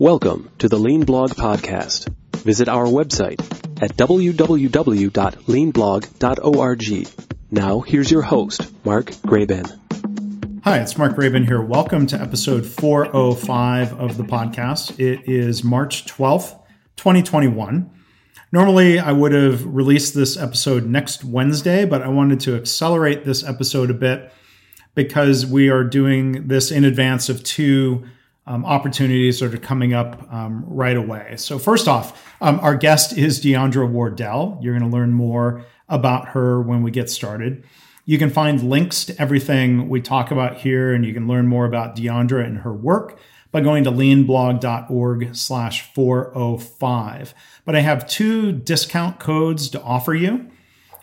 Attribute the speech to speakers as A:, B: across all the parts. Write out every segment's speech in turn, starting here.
A: Welcome to the Lean Blog Podcast. Visit our website at www.leanblog.org. Now, here's your host, Mark Graban.
B: Hi, it's Mark Graban here. Welcome to episode 405 of the podcast. It is March 12th, 2021. Normally, I would have released this episode next Wednesday, but I wanted to accelerate this episode a bit because we are doing this in advance of two um, opportunities that are coming up um, right away. So, first off, um, our guest is Deandra Wardell. You're going to learn more about her when we get started. You can find links to everything we talk about here, and you can learn more about Deandra and her work by going to leanblog.org slash 405. But I have two discount codes to offer you.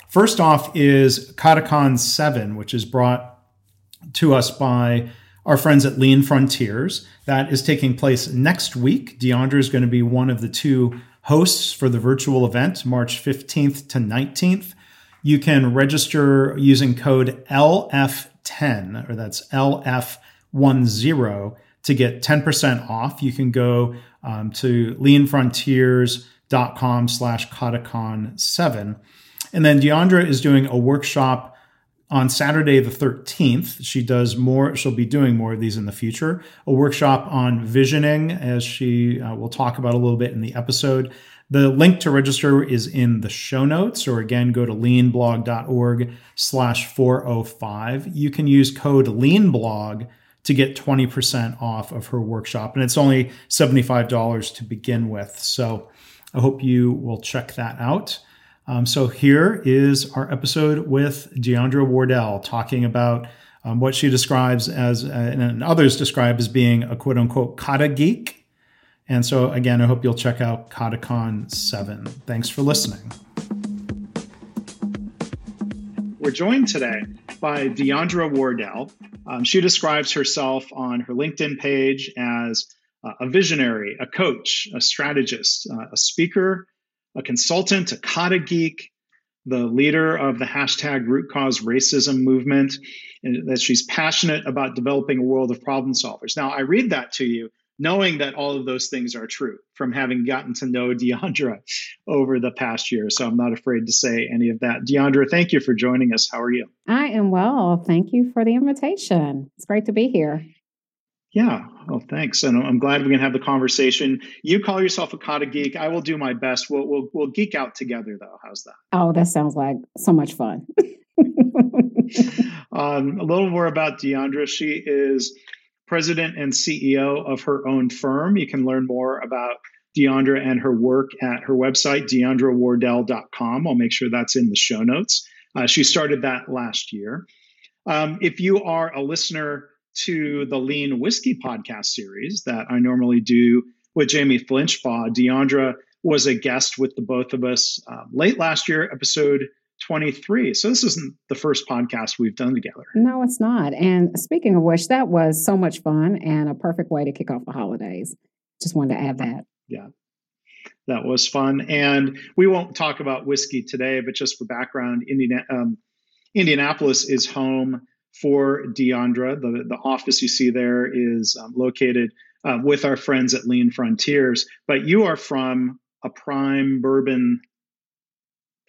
B: First off is Katacon 7, which is brought to us by our friends at Lean Frontiers. That is taking place next week. Deandra is going to be one of the two hosts for the virtual event, March 15th to 19th. You can register using code LF10, or that's LF10 to get 10% off. You can go um, to leanfrontiers.com slash Katacon7. And then Deandra is doing a workshop on Saturday the 13th, she does more, she'll be doing more of these in the future. A workshop on visioning, as she uh, will talk about a little bit in the episode. The link to register is in the show notes, or again, go to leanblog.org slash 405. You can use code leanblog to get 20% off of her workshop. And it's only $75 to begin with. So I hope you will check that out. Um, so here is our episode with Deandra Wardell talking about um, what she describes as, uh, and others describe as being a quote unquote kata geek. And so again, I hope you'll check out Katacon 7. Thanks for listening. We're joined today by Deandra Wardell. Um, she describes herself on her LinkedIn page as uh, a visionary, a coach, a strategist, uh, a speaker, a consultant, a kata geek, the leader of the hashtag root cause racism movement, and that she's passionate about developing a world of problem solvers. Now, I read that to you knowing that all of those things are true from having gotten to know Deandra over the past year. So I'm not afraid to say any of that. Deandra, thank you for joining us. How are you?
C: I am well. Thank you for the invitation. It's great to be here.
B: Yeah. Well, thanks. And I'm glad we can have the conversation. You call yourself a kata geek. I will do my best. We'll, we'll, we'll geek out together, though. How's that?
C: Oh, that sounds like so much fun.
B: um, a little more about Deandra. She is president and CEO of her own firm. You can learn more about Deandra and her work at her website, deandrawardell.com. I'll make sure that's in the show notes. Uh, she started that last year. Um, if you are a listener to the Lean Whiskey podcast series that I normally do with Jamie Flinchbaugh. Deandra was a guest with the both of us uh, late last year, episode 23. So this isn't the first podcast we've done together.
C: No, it's not. And speaking of which, that was so much fun and a perfect way to kick off the holidays. Just wanted to add that.
B: Yeah. That was fun. And we won't talk about whiskey today, but just for background, Indiana, um, Indianapolis is home for Deandra. The, the office you see there is um, located uh, with our friends at Lean Frontiers, but you are from a prime bourbon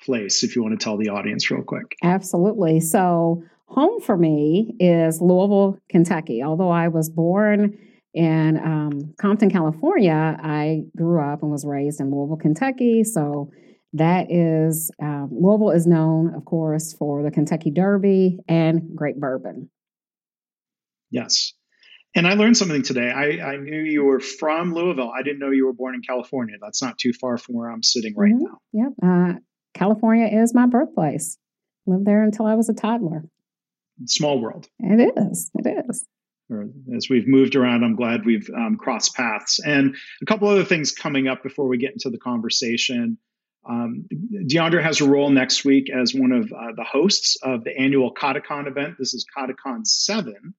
B: place, if you want to tell the audience real quick.
C: Absolutely. So, home for me is Louisville, Kentucky. Although I was born in um, Compton, California, I grew up and was raised in Louisville, Kentucky. So, that is, um, Louisville is known, of course, for the Kentucky Derby and great bourbon.
B: Yes. And I learned something today. I, I, knew you were from Louisville. I didn't know you were born in California. That's not too far from where I'm sitting right mm-hmm.
C: now. Yep. Uh, California is my birthplace. Lived there until I was a toddler.
B: Small world.
C: It is. It is.
B: As we've moved around, I'm glad we've um, crossed paths. And a couple other things coming up before we get into the conversation. Um, Deandra has a role next week as one of uh, the hosts of the annual Katacon event. This is Katacon 7,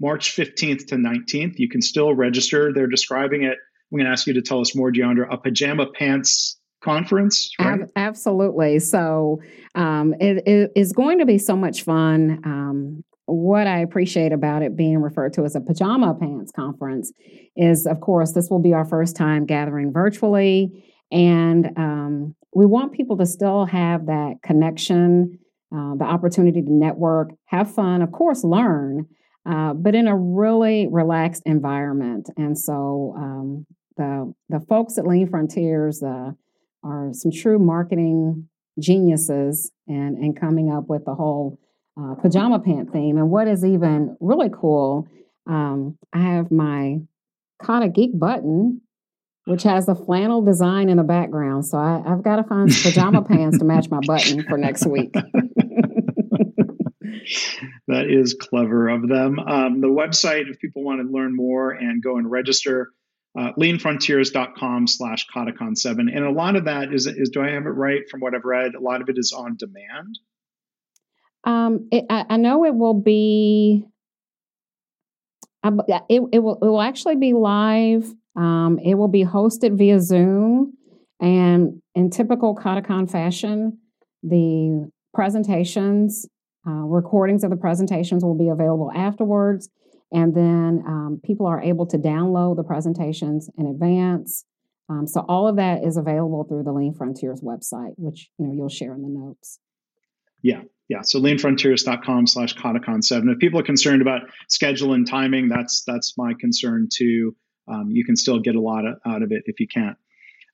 B: March 15th to 19th. You can still register. They're describing it. I'm going to ask you to tell us more, Deandra, a pajama pants conference, right?
C: Absolutely. So um, it, it is going to be so much fun. Um, what I appreciate about it being referred to as a pajama pants conference is, of course, this will be our first time gathering virtually. And um, we want people to still have that connection, uh, the opportunity to network, have fun, of course, learn, uh, but in a really relaxed environment. And so um, the the folks at Lean Frontiers uh, are some true marketing geniuses and and coming up with the whole uh, pajama pant theme. And what is even really cool, um, I have my Kata Geek button, which has the flannel design in the background. So I, have got to find pajama pants to match my button for next week.
B: that is clever of them. Um, the website, if people want to learn more and go and register, uh, leanfrontiers.com slash katacon7. And a lot of that is, is, do I have it right from what I've read? A lot of it is on demand.
C: Um, it, I, I, know it will be. it, it will it will actually be live. Um, it will be hosted via Zoom, and in typical Katacon fashion, the presentations, uh, recordings of the presentations will be available afterwards, and then um, people are able to download the presentations in advance. Um, so all of that is available through the Lean Frontiers website, which you know you'll share in the notes.
B: Yeah, yeah, so leanfrontiers.com slash Katacon7. If people are concerned about schedule and timing, that's that's my concern too. Um, you can still get a lot of, out of it if you can't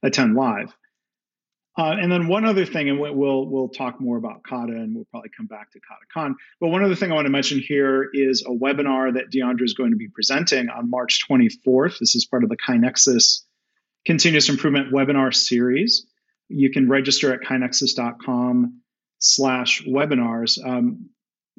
B: attend live. Uh, and then one other thing, and we'll we'll talk more about Kata, and we'll probably come back to KataCon. But one other thing I want to mention here is a webinar that Deandra is going to be presenting on March 24th. This is part of the KaiNexus Continuous Improvement webinar series. You can register at kainexus.com slash webinars. Um,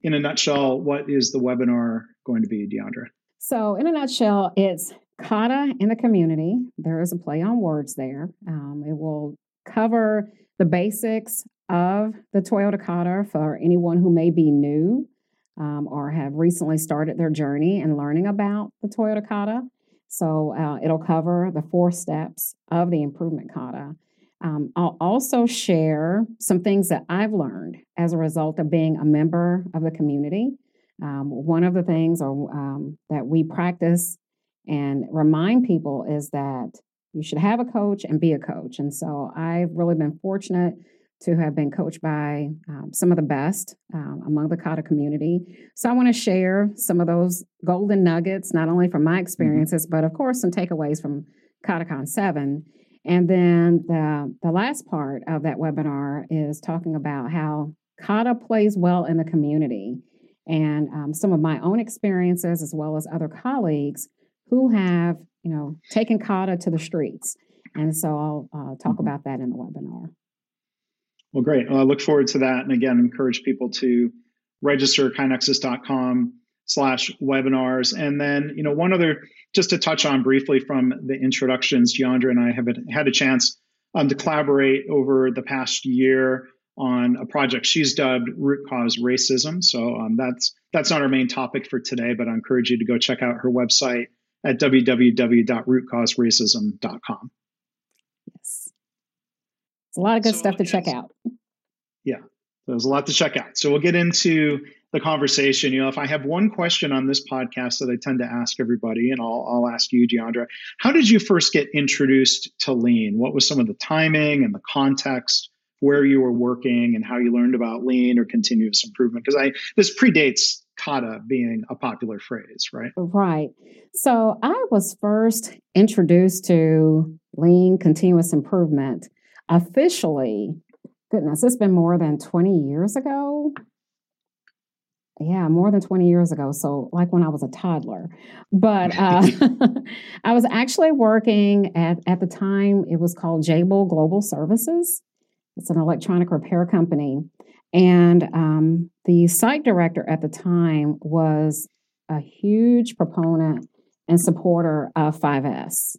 B: in a nutshell, what is the webinar going to be, Deandra?
C: So, in a nutshell, it's Kata in the community. There is a play on words there. Um, it will cover the basics of the Toyota Kata for anyone who may be new um, or have recently started their journey and learning about the Toyota Kata. So, uh, it'll cover the four steps of the improvement Kata. Um, I'll also share some things that I've learned as a result of being a member of the community. Um, one of the things or, um, that we practice and remind people is that you should have a coach and be a coach. And so I've really been fortunate to have been coached by um, some of the best um, among the Kata community. So I want to share some of those golden nuggets, not only from my mm-hmm. experiences, mm-hmm. but of course, some takeaways from KataCon 7 and then the, the last part of that webinar is talking about how Kata plays well in the community and um, some of my own experiences as well as other colleagues who have, you know, taken Kata to the streets. And so I'll uh, talk mm-hmm. about that in the webinar.
B: Well, great. Well, I look forward to that. And again, encourage people to register kainexus.com slash webinars. And then, you know, one other, just to touch on briefly from the introductions, Deandra and I have had a chance um, to collaborate over the past year on a project she's dubbed Root Cause Racism. So um, that's that's not our main topic for today, but I encourage you to go check out her website at www.rootcauseracism.com.
C: Yes. It's a lot of good so, stuff to check out.
B: Yeah, there's a lot to check out. So we'll get into the conversation. You know, if I have one question on this podcast that I tend to ask everybody, and I'll, I'll ask you, Deandra, how did you first get introduced to lean? What was some of the timing and the context? Where you were working and how you learned about lean or continuous improvement? Because I this predates kata being a popular phrase, right?
C: Right. So I was first introduced to lean continuous improvement officially. Goodness, it's been more than 20 years ago yeah, more than 20 years ago. So, like when I was a toddler. But uh, I was actually working at, at the time, it was called Jabil Global Services. It's an electronic repair company. And um, the site director at the time was a huge proponent and supporter of 5S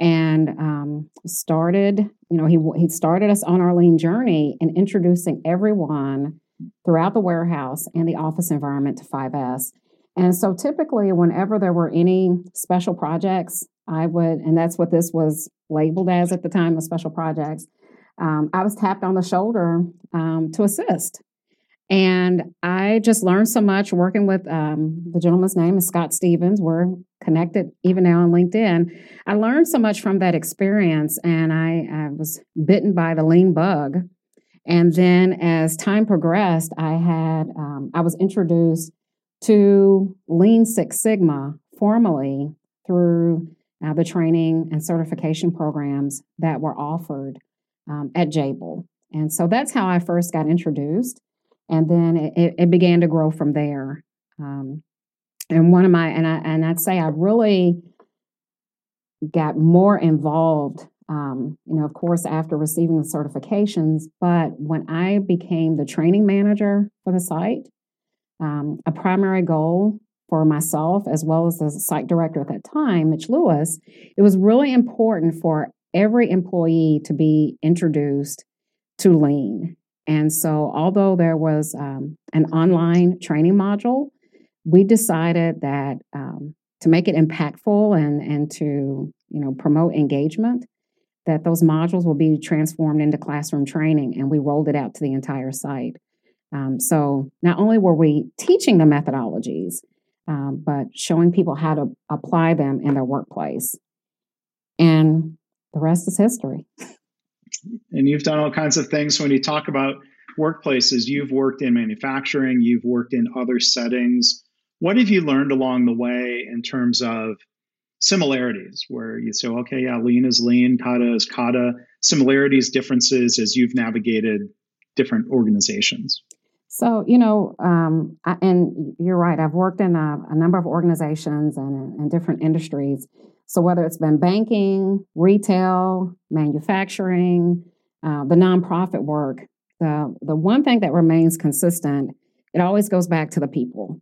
C: and um, started, you know, he, he started us on our lean journey and introducing everyone throughout the warehouse and the office environment to 5S. And so typically, whenever there were any special projects, I would, and that's what this was labeled as at the time of special projects, um, I was tapped on the shoulder um, to assist. And I just learned so much working with um, the gentleman's name is Scott Stevens. We're connected even now on LinkedIn. I learned so much from that experience, and I, I was bitten by the lean bug. And then as time progressed, I had um, I was introduced to Lean Six Sigma formally through uh, the training and certification programs that were offered um, at Jabil. And so that's how I first got introduced and then it, it began to grow from there. Um, and one of my and I and I'd say I really got more involved. Um, you know, of course, after receiving the certifications, but when I became the training manager for the site, um, a primary goal for myself as well as the site director at that time, Mitch Lewis, it was really important for every employee to be introduced to lean and so, although there was um, an online training module, we decided that um, to make it impactful and and to you know promote engagement, that those modules will be transformed into classroom training, and we rolled it out to the entire site. Um, so not only were we teaching the methodologies, um, but showing people how to apply them in their workplace, and the rest is history.
B: and you've done all kinds of things. When you talk about workplaces, you've worked in manufacturing, you've worked in other settings. What have you learned along the way in terms of similarities where you say, okay, yeah, lean is lean, kata is kata, similarities, differences as you've navigated different organizations?
C: So, you know, um, I, and you're right, I've worked in a, a number of organizations and in different industries. So, whether it's been banking, retail, manufacturing, uh, the nonprofit work, the, the one thing that remains consistent, it always goes back to the people.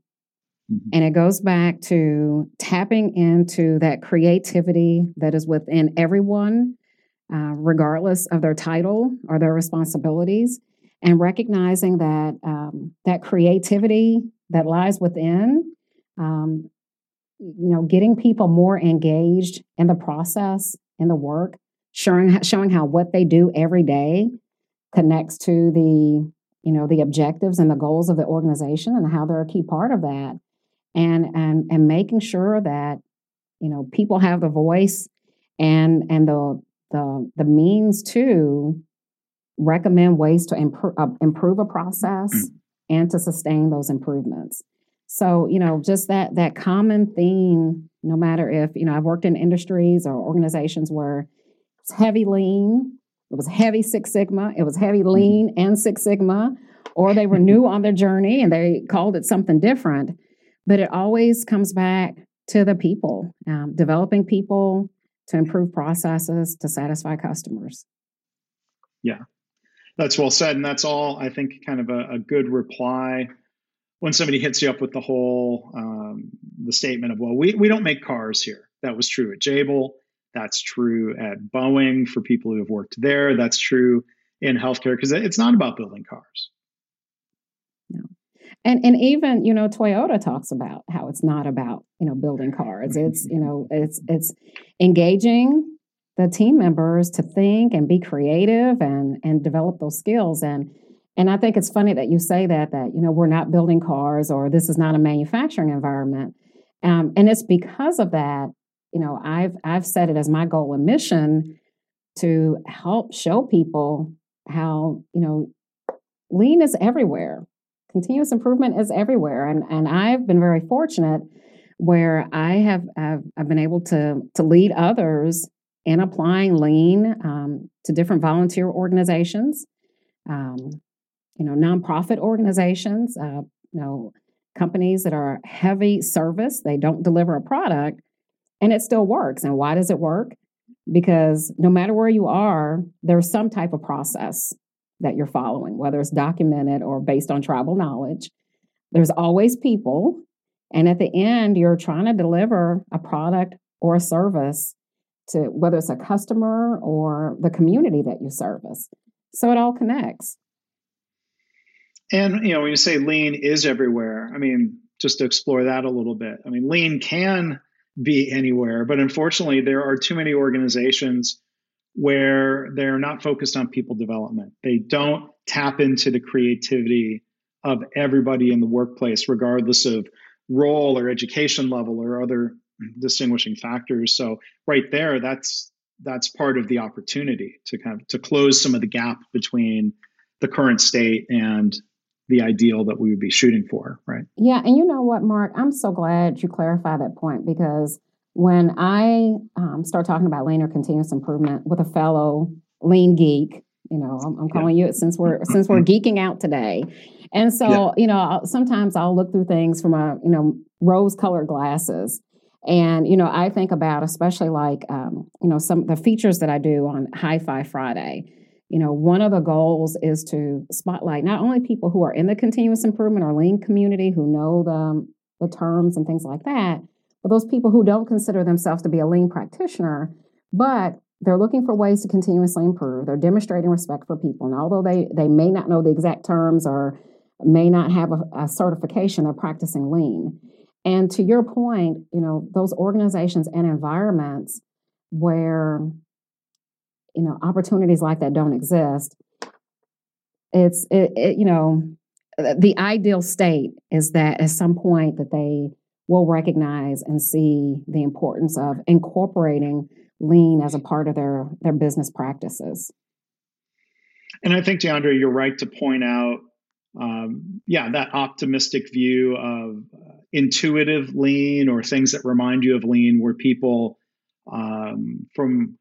C: Mm-hmm. And it goes back to tapping into that creativity that is within everyone, uh, regardless of their title or their responsibilities, and recognizing that um, that creativity that lies within um, you know, getting people more engaged in the process, in the work, showing showing how what they do every day connects to the you know the objectives and the goals of the organization and how they're a key part of that, and and and making sure that you know people have the voice and and the the the means to recommend ways to improve uh, improve a process mm. and to sustain those improvements. So, you know, just that that common theme, no matter if, you know, I've worked in industries or organizations where it's heavy lean, it was heavy Six Sigma, it was heavy mm-hmm. lean mm-hmm. and Six Sigma, or they were new on their journey and they called it something different. But it always comes back to the people, um, developing people to improve processes to satisfy customers.
B: Yeah, that's well said. And that's all, I think, kind of a, a good reply when somebody hits you up with the whole um, the statement of well we, we don't make cars here. That was true at Jabil. That's true at Boeing for people who have worked there. That's true in healthcare because it's not about building cars.
C: No. And and even you know Toyota talks about how it's not about you know building cars. It's you know it's it's engaging the team members to think and be creative and and develop those skills. And and I think it's funny that you say that, that, you know, we're not building cars or this is not a manufacturing environment. Um, and it's because of that, you know, I've, I've set it as my goal and mission to help show people how, you know, lean is everywhere. Continuous improvement is everywhere. And, and I've been very fortunate where I have I've, I've been able to, to lead others in applying lean um, to different volunteer organizations. Um, you know, nonprofit organizations, uh, you know, companies that are heavy service, they don't deliver a product and it still works. And why does it work? Because no matter where you are, there's some type of process that you're following, whether it's documented or based on tribal knowledge. There's always people. And at the end, you're trying to deliver a product or a service to whether it's a customer or the community that you service. So it all connects.
B: And you know, when you say lean is everywhere, I mean, just to explore that a little bit. I mean, lean can be anywhere, but unfortunately, there are too many organizations where they're not focused on people development. They don't tap into the creativity of everybody in the workplace, regardless of role or education level or other distinguishing factors. So right there, that's that's part of the opportunity to kind of to close some of the gap between the current state and the ideal that we would be shooting for, right?
C: Yeah, and you know what, Mark? I'm so glad you clarify that point because when I um, start talking about lean or continuous improvement with a fellow lean geek, you know, I'm, I'm calling yeah. you since we're since we're geeking out today, and so yeah. you know, I'll, sometimes I'll look through things from a you know rose-colored glasses, and you know, I think about especially like um, you know some the features that I do on Hi-Fi Friday. You know, one of the goals is to spotlight not only people who are in the continuous improvement or lean community who know the um, the terms and things like that, but those people who don't consider themselves to be a lean practitioner, but they're looking for ways to continuously improve. They're demonstrating respect for people. And although they, they may not know the exact terms or may not have a, a certification, they're practicing lean. And to your point, you know, those organizations and environments where, you know, opportunities like that don't exist, it's, it, it, you know, the ideal state is that at some point that they will recognize and see the importance of incorporating lean as a part of their their business practices.
B: And I think, Deandra, you're right to point out, um, yeah, that optimistic view of uh, intuitive lean or things that remind you of lean, where people um, from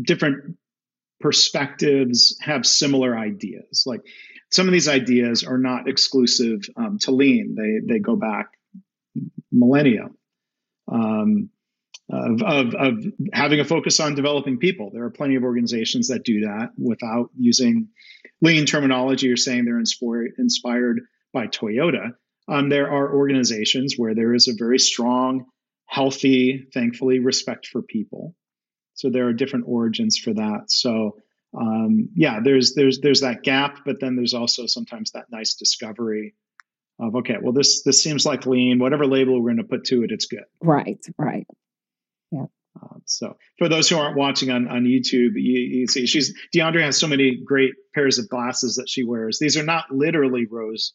B: different perspectives have similar ideas. Like some of these ideas are not exclusive um, to lean; they they go back millennia um, of, of, of, having a focus on developing people. There are plenty of organizations that do that without using lean terminology or saying they're inspired, inspired by Toyota. Um, there are organizations where there is a very strong, healthy, thankfully, respect for people. So there are different origins for that. So um, yeah, there's there's there's that gap, but then there's also sometimes that nice discovery of okay, well this this seems like lean. Whatever label we're going to put to it, it's good.
C: Right, right. Yeah.
B: Uh, so for those who aren't watching on, on YouTube, you, you, see she's Deandra has so many great pairs of glasses that she wears. These are not literally rose.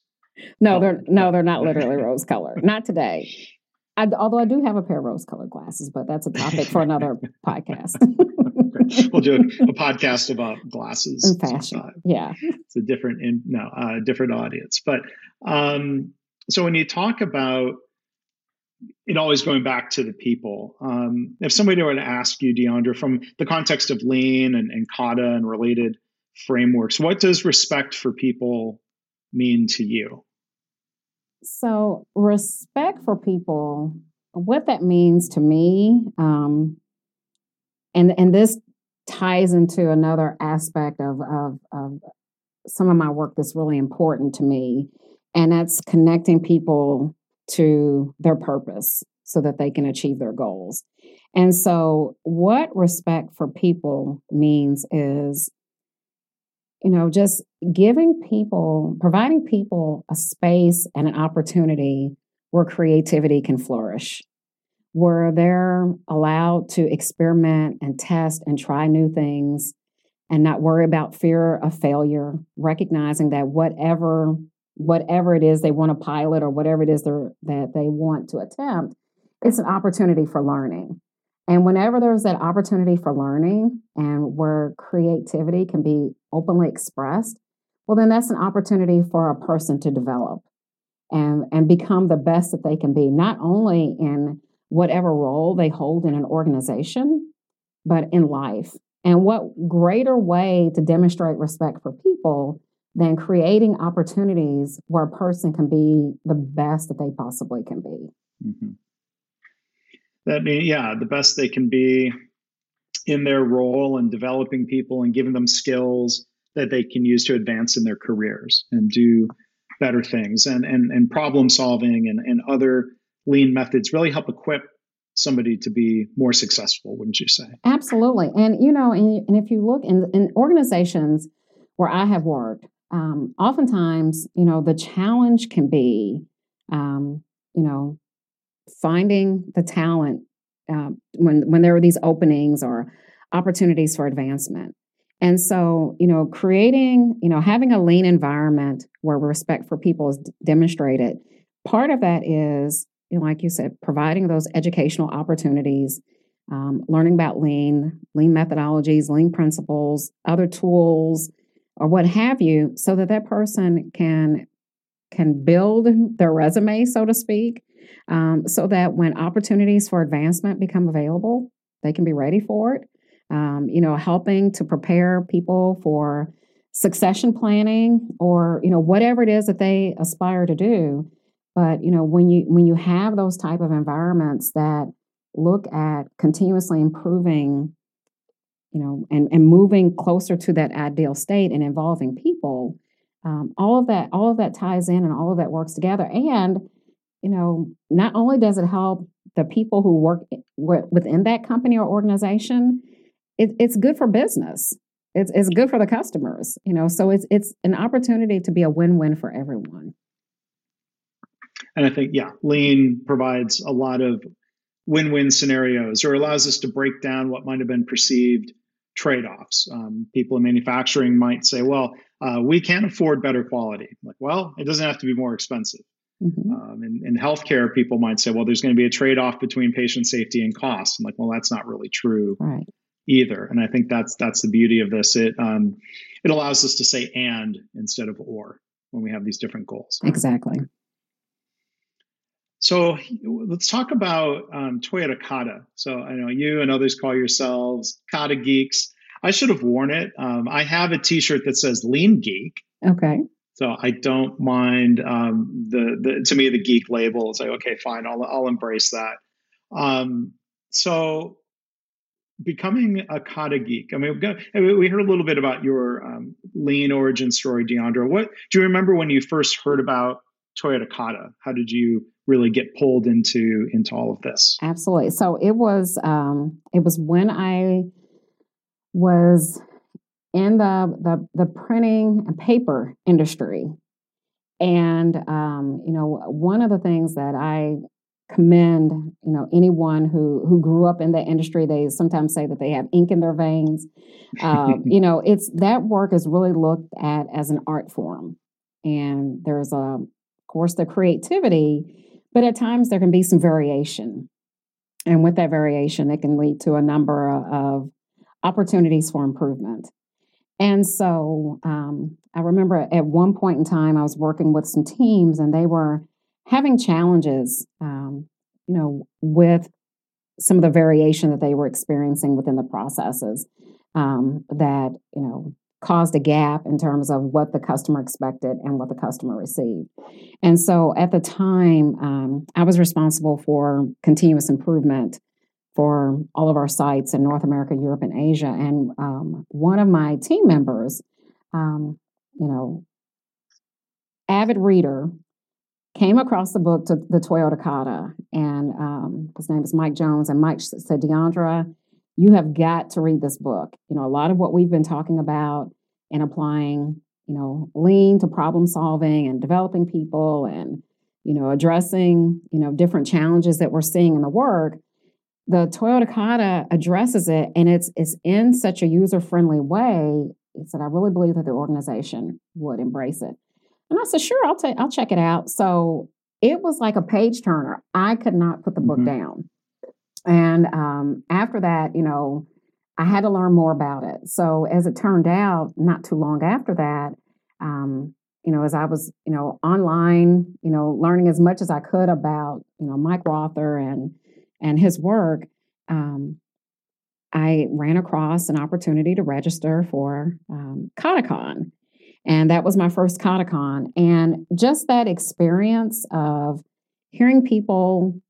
C: No, they're no, they're not literally rose color. Not today. I, although I do have a pair of rose colored glasses, but that's a topic for another podcast.
B: we'll do a, a, podcast about glasses
C: and fashion. Sometime. Yeah,
B: it's a different in no uh, different audience. But um, so when you talk about it, always going back to the people. Um, if somebody were to ask you, Deandra, from the context of lean and, and kata and related frameworks, what does respect for people mean to you?
C: So, respect for people, what that means to me, um, and and this ties into another aspect of, of, of some of my work that's really important to me, and that's connecting people to their purpose so that they can achieve their goals. And so, what respect for people means is you know, just giving people, providing people a space and an opportunity where creativity can flourish, where they're allowed to experiment and test and try new things and not worry about fear of failure, recognizing that whatever whatever it is they want to pilot or whatever it is that they want to attempt, it's an opportunity for learning. And whenever there's that opportunity for learning and where creativity can be openly expressed, well, then that's an opportunity for a person to develop and, and become the best that they can be, not only in whatever role they hold in an organization, but in life. And what greater way to demonstrate respect for people than creating opportunities where a person can be the best that they possibly can be? Mm-hmm
B: that mean yeah the best they can be in their role and developing people and giving them skills that they can use to advance in their careers and do better things. And and, and problem solving and, and other lean methods really help equip somebody to be more successful wouldn't you say?
C: Absolutely. And you know and, and if you look in, in organizations where i have worked um, oftentimes you know the challenge can be um, you know finding the talent uh, when when there are these openings or opportunities for advancement. And so, you know, creating, you know, having a lean environment where respect for people is d- demonstrated. Part of that is, you know, like you said, providing those educational opportunities, um, learning about lean, lean methodologies, lean principles, other tools, or what have you, so that that person can can build their resume, so to speak, um, so that when opportunities for advancement become available, they can be ready for it um, you know, helping to prepare people for succession planning or you know whatever it is that they aspire to do. But you know, when you when you have those type of environments that look at continuously improving, you know, and and moving closer to that ideal state and involving people, um, all of that all of that ties in and all of that works together. And you know, not only does it help the people who work within that company or organization, it, it's good for business. It's it's good for the customers, you know. So it's it's an opportunity to be a win-win for everyone.
B: And I think yeah, lean provides a lot of win-win scenarios, or allows us to break down what might have been perceived trade-offs. Um, people in manufacturing might say, "Well, uh, we can't afford better quality." Like, well, it doesn't have to be more expensive. Mm-hmm. Um, in, in, healthcare, people might say, well, there's going to be a trade off between patient safety and cost. I'm like, well, that's not really true.
C: Right
B: either. And I think that's that's the beauty of this. It um, it allows us to say and instead of or when we have these different goals.
C: Exactly.
B: So let's talk about um, Toyota Kata. So I know you and others call yourselves Kata geeks. I should have worn it. Um, I have a T-shirt that says Lean Geek.
C: Okay.
B: So I don't mind um, the, the to me the geek label. It's like okay, fine, I'll I'll embrace that. Um, so becoming a kata geek. I mean, we heard a little bit about your um, lean origin story, Deandra. What do you remember when you first heard about Toyota Kata? How did you really get pulled into into all of this?
C: Absolutely. So it was um, it was when I was in the the, the printing and paper industry. And um, you know, one of the things that I commend you know anyone who who grew up in the industry they sometimes say that they have ink in their veins. Um, you know it's that work is really looked at as an art form. And there's a of course the creativity but at times there can be some variation. And with that variation it can lead to a number of opportunities for improvement and so um, i remember at one point in time i was working with some teams and they were having challenges, um, you know, with some of the variation that they were experiencing within the processes um, that, you know, caused a gap in terms of what the customer expected and what the customer received. And so at the time, um, I was responsible for continuous improvement for all of our sites in North America, Europe, and Asia. And um, one of my team members, um, you know, avid reader, came across the book to the Toyota Kata, and um, his name is Mike Jones. And Mike said, Deandra, you have got to read this book. You know, a lot of what we've been talking about and applying, you know, lean to problem solving and developing people and, you know, addressing, you know, different challenges that we're seeing in the work. The Toyota Kata addresses it and it's it's in such a user-friendly way. He said, I really believe that the organization would embrace it. And I said, sure, I'll take I'll check it out. So it was like a page turner. I could not put the book mm-hmm. down. And um, after that, you know, I had to learn more about it. So as it turned out, not too long after that, um, you know, as I was, you know, online, you know, learning as much as I could about, you know, Mike Rother and and his work, um, I ran across an opportunity to register for um. And that was my first Katacon. And just that experience of hearing people,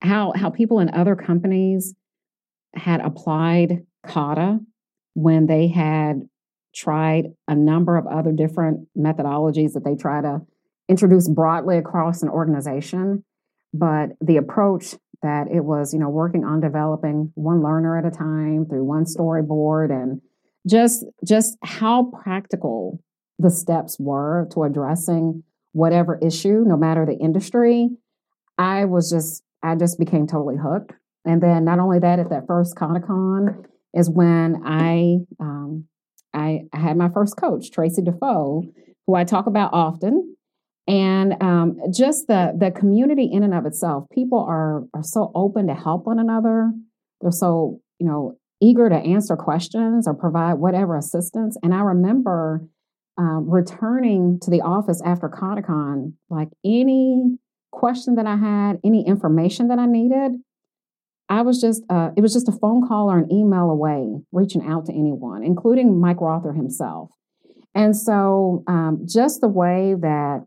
C: how, how people in other companies had applied Kata when they had tried a number of other different methodologies that they try to introduce broadly across an organization. But the approach that it was, you know, working on developing one learner at a time through one storyboard and just just how practical the steps were to addressing whatever issue, no matter the industry, I was just I just became totally hooked. And then not only that, at that first Katacon is when I um, I, I had my first coach, Tracy Defoe, who I talk about often. And um, just the the community in and of itself, people are are so open to help one another. They're so you know eager to answer questions or provide whatever assistance. And I remember um, returning to the office after KataCon, like any question that I had, any information that I needed, I was just, uh, it was just a phone call or an email away, reaching out to anyone, including Mike Rother himself. And so, um, just the way that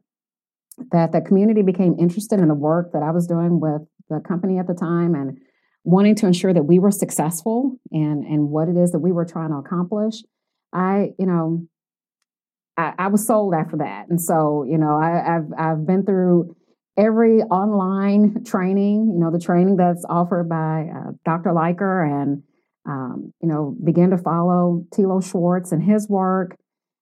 C: that the community became interested in the work that I was doing with the company at the time, and wanting to ensure that we were successful and and what it is that we were trying to accomplish, I, you know, I, I was sold after that. And so, you know, I, I've I've been through every online training, you know, the training that's offered by uh, Dr. Liker and, um, you know, began to follow Tilo Schwarz and his work,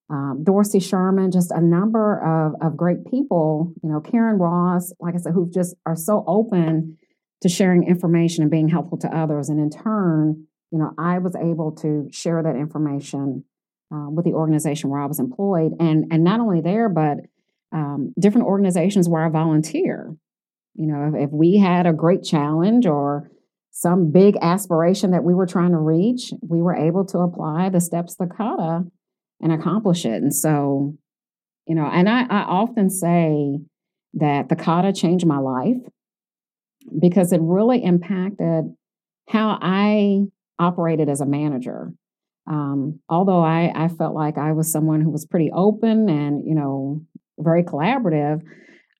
C: um, Dorsey Sherman, just a number of, of great people, you know, Karyn Ross, like I said, who just are so open to sharing information and being helpful to others. And in turn, you know, I was able to share that information uh, with the organization where I was employed. And, and not only there, but um, different organizations where I volunteer. You know, if, if we had a great challenge or some big aspiration that we were trying to reach, we were able to apply the steps Kata and accomplish it. And so, you know, and I, I often say that the kata changed my life because it really impacted how I operated as a manager. Um, although I, I felt like I was someone who was pretty open and, you know, very collaborative,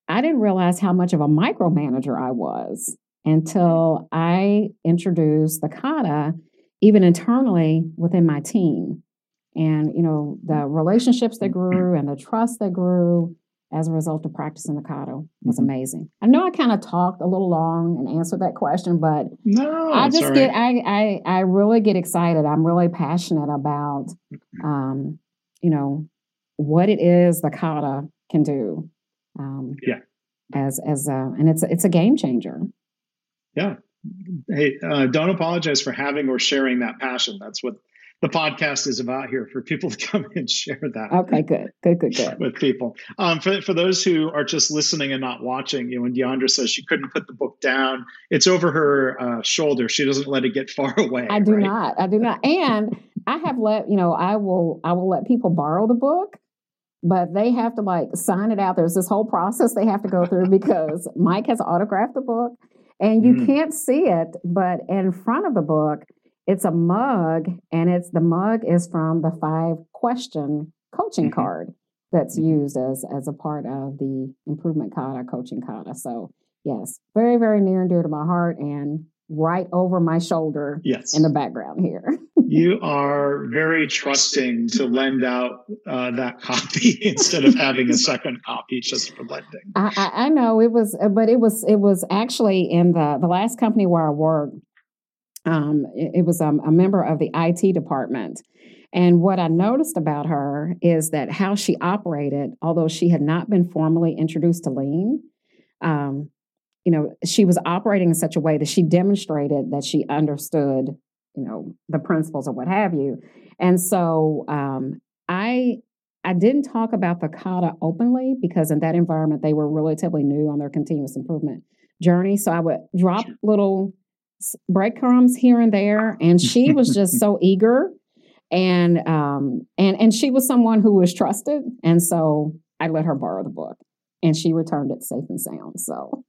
C: I didn't realize how much of a micromanager I was until I introduced the kata even internally within my team. And, you know, the relationships that grew and the trust that grew as a result of practicing the Kata was mm-hmm. amazing. I know I kind of talked a little long and answered that question, but
B: no,
C: I just right. get I, I I really get excited. I'm really passionate about mm-hmm. um, you know, what it is the Kata can do.
B: Um, yeah.
C: As as a, and it's it's a game changer.
B: Yeah. Hey, uh, don't apologize for having or sharing that passion. That's what the podcast is about here for people to come and share that.
C: Okay, good, good, good, good.
B: With people. Um, for, for those who are just listening and not watching, you know, when Deandra says she couldn't put the book down, it's over her uh, shoulder. She doesn't let it get far away.
C: I do
B: right?
C: not. I do not. And I have let you know, I will. I will let people borrow the book but they have to like sign it out. There's this whole process they have to go through because Mike has autographed the book and you mm. can't see it, but in front of the book, it's a mug and it's the mug is from the five question coaching mm-hmm. card that's mm-hmm. used as as a part of the improvement kata coaching kata. So yes, very, very near and dear to my heart and right over my shoulder
B: yes.
C: in the background here.
B: you are very trusting to lend out uh, that copy instead of having a second copy just for lending.
C: I, I, I, know it was, but it was it was actually in the the last company where I worked. Um, it, it was um, a member of the IT department. And what I noticed about her is that how she operated, although she had not been formally introduced to lean, um, you know, she was operating in such a way that she demonstrated that she understood, you know, the principles or what have you. And so um, I I didn't talk about the kata openly because in that environment they were relatively new on their continuous improvement journey. So I would drop little breadcrumbs here and there, and she was just so eager, and um, and and she was someone who was trusted, and so I let her borrow the book, and she returned it safe and sound. So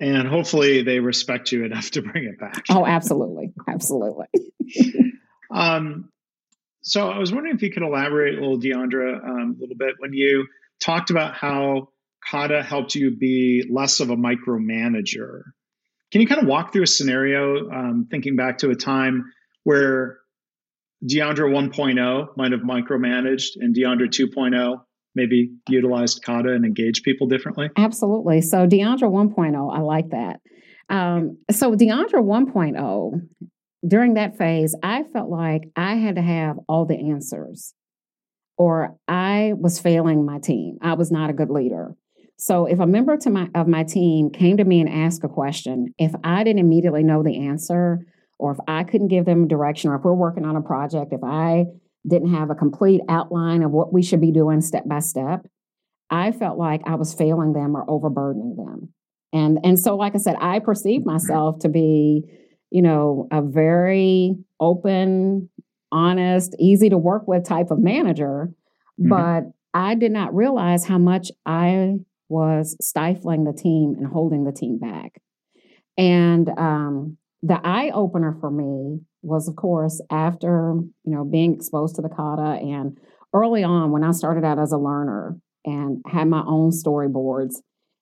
B: and hopefully they respect you enough to bring it back.
C: Oh, absolutely, absolutely.
B: um, so I was wondering if you could elaborate a little, Deandra, um, a little bit when you talked about how Kata helped you be less of a micromanager. Can you kind of walk through a scenario, um, thinking back to a time where Deandra 1.0 might have micromanaged and Deandra 2.0 maybe utilized kata and engage people differently?
C: Absolutely. So Deandra 1.0, I like that. Um, so Deandra 1.0, during that phase, I felt like I had to have all the answers, or I was failing my team. I was not a good leader. So if a member to my, of my team came to me and asked a question, if I didn't immediately know the answer, or if I couldn't give them direction, or if we're working on a project, if I didn't have a complete outline of what we should be doing step by step, I felt like I was failing them or overburdening them. And and so like I said, I perceived myself to be, you know, a very open, honest, easy to work with type of manager, mm-hmm. but I did not realize how much I was stifling the team and holding the team back. And um, the eye opener for me was, of course, after you know being exposed to the kata and early on when I started out as a learner and had my own storyboards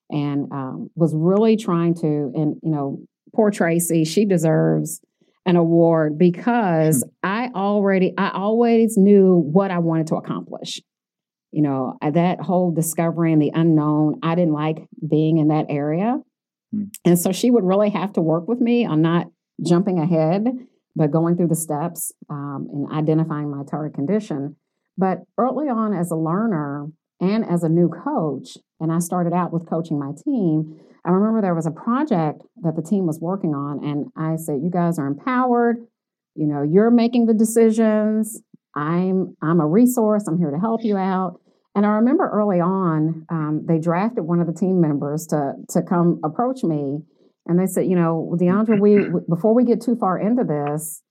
C: and um, was really trying to and you know poor Tracy, she deserves an award because hmm. I already I always knew what I wanted to accomplish. You know, that whole discovering the unknown, I didn't like being in that area. Hmm. And so she would really have to work with me on not jumping ahead, but going through the steps um, and identifying my target condition. But early on, as a learner and as a new coach, and I started out with coaching my team, I remember there was a project that the team was working on, and I said, "You guys are empowered. You know, you're making the decisions. I'm I'm a resource. I'm here to help you out." And I remember early on, um, they drafted one of the team members to to come approach me, and they said, "You know, Deandra, we before we get too far into this,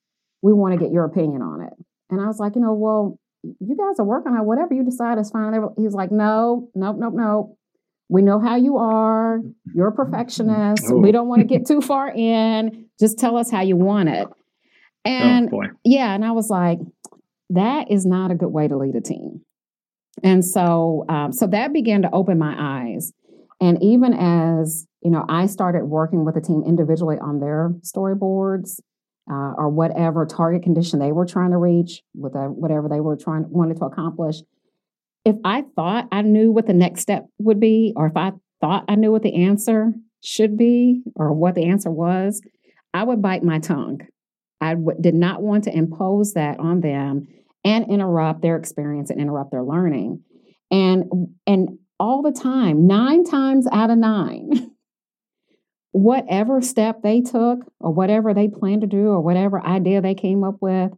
C: we want to get your opinion on it." And I was like, "You know, well, you guys are working on whatever you decide is fine." He's like, "No, nope, nope, nope. We know how you are. You're a perfectionist. Oh. We don't want to get too far in. Just tell us how you want it." Oh, and oh, yeah, and I was like, "That is not a good way to lead a team." And so, um, so that began to open my eyes. And even as you know, I started working with the team individually on their storyboards uh, or whatever target condition they were trying to reach with a, whatever they were trying wanted to accomplish. If I thought I knew what the next step would be, or if I thought I knew what the answer should be, or what the answer was, I would bite my tongue. I w- did not want to impose that on them and interrupt their experience and interrupt their learning. And and all the time, nine times out of nine, whatever step they took or whatever they planned to do or whatever idea they came up with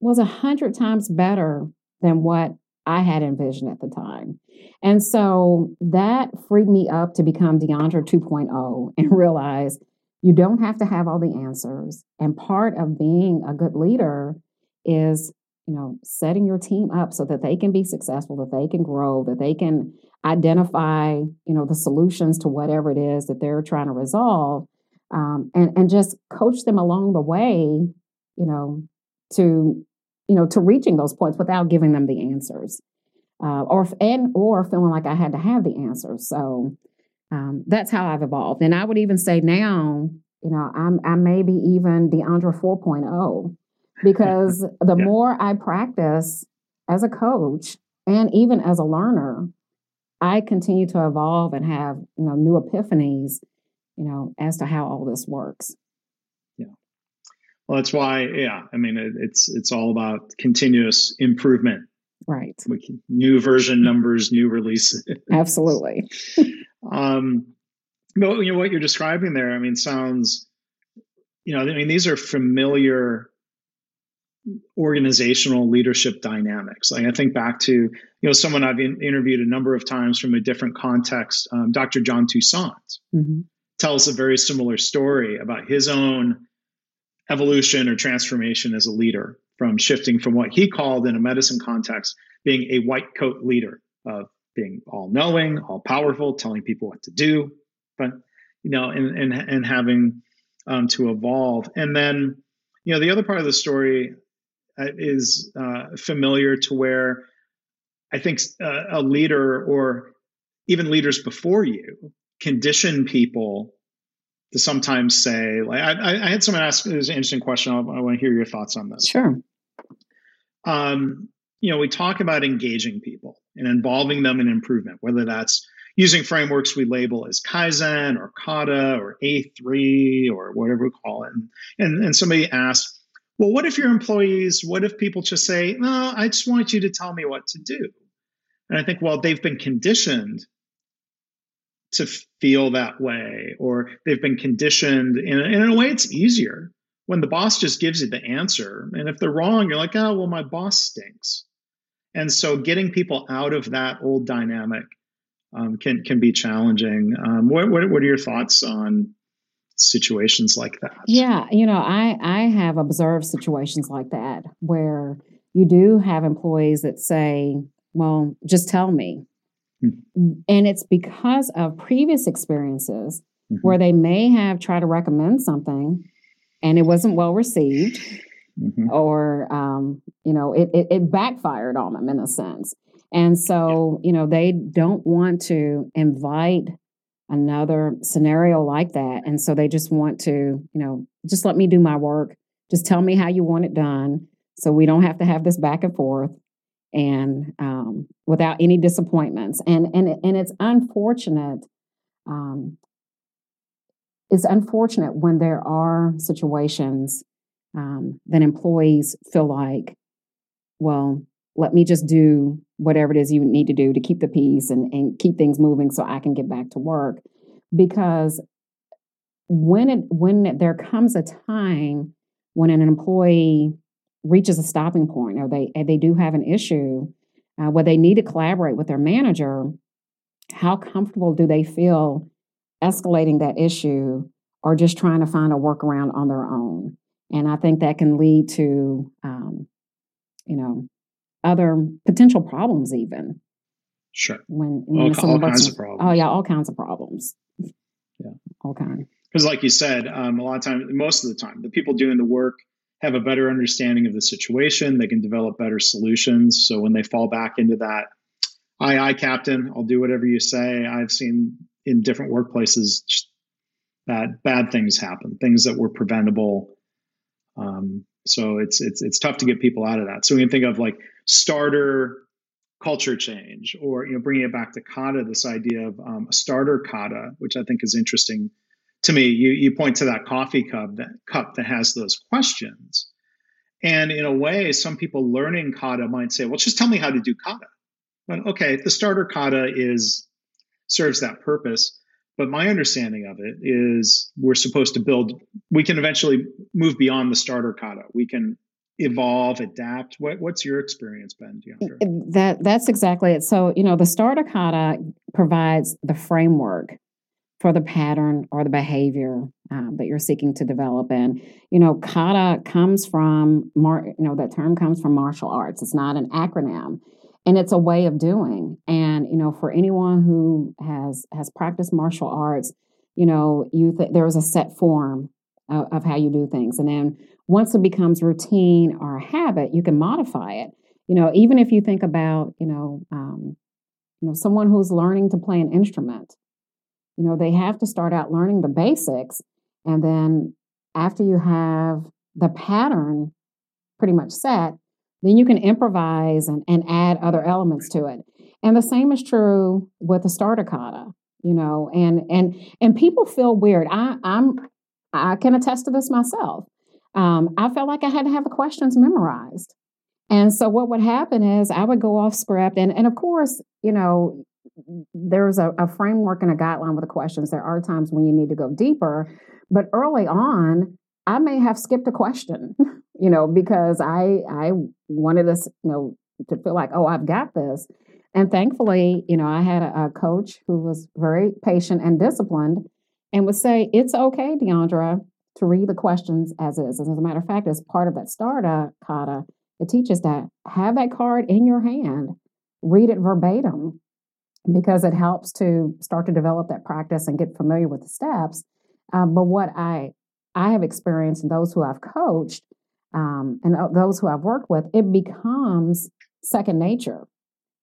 C: was a hundred times better than what I had envisioned at the time. And so that freed me up to become Deandra 2.0 and realize you don't have to have all the answers. And part of being a good leader is you know, setting your team up so that they can be successful, that they can grow, that they can identify, you know, the solutions to whatever it is that they're trying to resolve, um, and and just coach them along the way, you know, to you know to reaching those points without giving them the answers, uh, or and or feeling like I had to have the answers. So um, that's how I've evolved, and I would even say now, you know, I'm I may be even Deandra 4.0 because the yeah. more I practice as a coach and even as a learner, I continue to evolve and have, you know, new epiphanies, you know, as to how all this works.
B: Yeah. Well, that's why, yeah, I mean, it, it's it's all about continuous improvement.
C: Right.
B: new version numbers, new releases.
C: Absolutely.
B: um, but you know what you're describing there, I mean, sounds, you know, I mean, these are familiar organizational leadership dynamics. Like I think back to you know someone I've in, interviewed a number of times from a different context. Um, Dr. John Toussaint mm-hmm. tells a very similar story about his own evolution or transformation as a leader, from shifting from what he called in a medicine context being a white coat leader of being all knowing, all powerful, telling people what to do, but you know, and and and having um, to evolve, and then you know the other part of the story uh, is uh, familiar to where I think uh, a leader or even leaders before you condition people to sometimes say, like, I, I had someone ask, it was an interesting question. I, I want to hear your thoughts on this.
C: Sure.
B: Um, you know, we talk about engaging people and involving them in improvement, whether that's using frameworks we label as Kaizen or Kata or A3 or whatever we call it. And, and somebody asked, well, what if your employees, what if people just say, no, I just want you to tell me what to do? And I think, well, they've been conditioned to feel that way, or they've been conditioned, and in a way, it's easier when the boss just gives you the answer. And if they're wrong, you're like, oh, well, my boss stinks. And so getting people out of that old dynamic um, can can be challenging. Um, what, what what are your thoughts on situations like that?
C: Yeah, you know, I I have observed situations like that where you do have employees that say, "Well, just tell me," hmm. and it's because of previous experiences mm-hmm. where they may have tried to recommend something and it wasn't well received. Mm-hmm. Or, um, you know, it, it, it backfired on them in a sense. And so, you know, they don't want to invite another scenario like that. And so they just want to, you know, just let me do my work. Just tell me how you want it done so we don't have to have this back and forth and um, without any disappointments. And and and it's unfortunate. Um, it's unfortunate when there are situations um, that employees feel like, well, let me just do whatever it is you need to do to keep the peace and, and keep things moving so I can get back to work. Because when it when there comes a time when an employee reaches a stopping point or they they do have an issue uh, where they need to collaborate with their manager, how comfortable do they feel escalating that issue or just trying to find a workaround on their own? And I think that can lead to, um, you know, other potential problems even.
B: Sure.
C: When,
B: when all, all kinds of problems.
C: Oh yeah, all kinds of problems.
B: Yeah,
C: all kinds.
B: Because, like you said, um, a lot of times, most of the time, the people doing the work have a better understanding of the situation. They can develop better solutions. So when they fall back into that, "aye, aye, captain, I'll do whatever you say," I've seen in different workplaces that bad things happen, things that were preventable. Um, so it's it's it's tough to get people out of that. So we can think of like starter culture change, or you know, bringing it back to kata, this idea of um, a starter kata, which I think is interesting to me. You you point to that coffee cup that cup that has those questions, and in a way, some people learning kata might say, "Well, just tell me how to do kata." But okay, the starter kata is serves that purpose. But my understanding of it is we're supposed to build, we can eventually move beyond the starter kata. We can evolve, adapt. What, what's your experience
C: Deandra? That that's exactly it. So, you know, the starter kata provides the framework for the pattern or the behavior um, that you're seeking to develop. And you know, kata comes from, mar- you know, that term comes from martial arts. It's not an acronym, and it's a way of doing. And you know, for anyone who has has practiced martial arts, you know, you th- there is a set form of, of how you do things, and then once it becomes routine or a habit, you can modify it. You know, even if you think about, you know, um, you know, someone who's learning to play an instrument, you know, they have to start out learning the basics, and then after you have the pattern pretty much set, then you can improvise and, and add other elements to it. And the same is true with the starter you know, and and and people feel weird. I I'm I can attest to this myself um, I felt like I had to have the questions memorized. And so what would happen is I would go off script. And, and of course, you know, there's a, a framework and a guideline with the questions. There are times when you need to go deeper. But early on, I may have skipped a question, you know, because I I wanted us, you know, to feel like, oh, I've got this. And thankfully, you know, I had a, a coach who was very patient and disciplined and would say, It's okay, Deandra to read the questions as is. And As a matter of fact, as part of that starter kata, it teaches that have that card in your hand, read it verbatim, because it helps to start to develop that practice and get familiar with the steps. Um, but what I I have experienced and those who I've coached um, and those who I've worked with, it becomes second nature.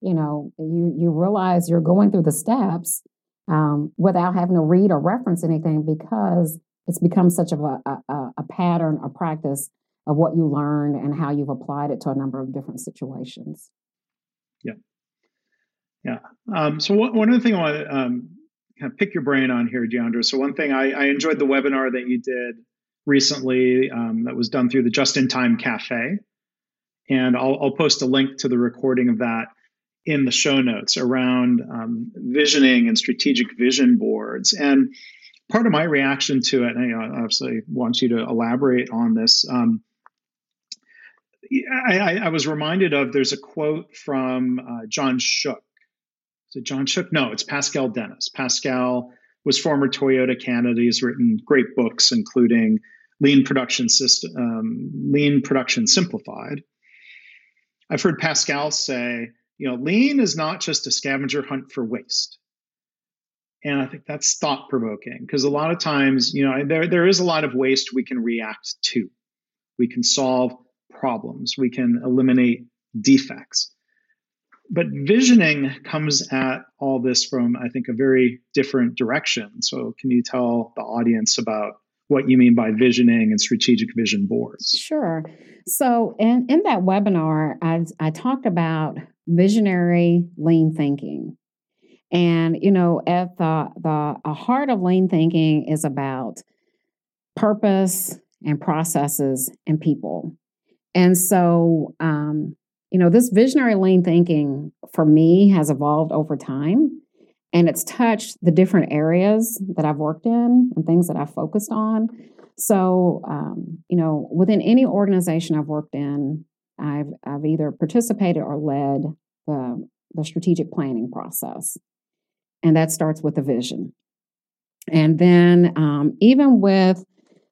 C: You know, you you realize you're going through the steps um, without having to read or reference anything because it's become such of a, a, a pattern, a practice of what you learned and how you've applied it to a number of different situations.
B: Yeah. Yeah. Um, so one, one other thing I want to um, kind of pick your brain on here, Deandra. So one thing I, I enjoyed the webinar that you did recently um, that was done through the Just in Time Cafe, and I'll, I'll, post a link to the recording of that in the show notes around um, visioning and strategic vision boards. And part of my reaction to it, and I obviously want you to elaborate on this. Um, I, I, was reminded of there's a quote from uh, John Shook. It John Shook? No, it's Pascal Dennis. Pascal was former Toyota Canada. He's written great books, including Lean Production System, um, Lean Production Simplified. I've heard Pascal say, you know, lean is not just a scavenger hunt for waste. And I think that's thought provoking because a lot of times, you know, there, there is a lot of waste we can react to. We can solve problems, we can eliminate defects. But visioning comes at all this from, I think, a very different direction. So, can you tell the audience about what you mean by visioning and strategic vision boards?
C: Sure. So, in, in that webinar, I, I talked about visionary lean thinking. And, you know, at the, the heart of lean thinking is about purpose and processes and people. And so, um, you know, this visionary lean thinking for me has evolved over time and it's touched the different areas that I've worked in and things that I've focused on. So, um, you know, within any organization I've worked in, I've, I've either participated or led the, the strategic planning process. And that starts with the vision. And then, um, even with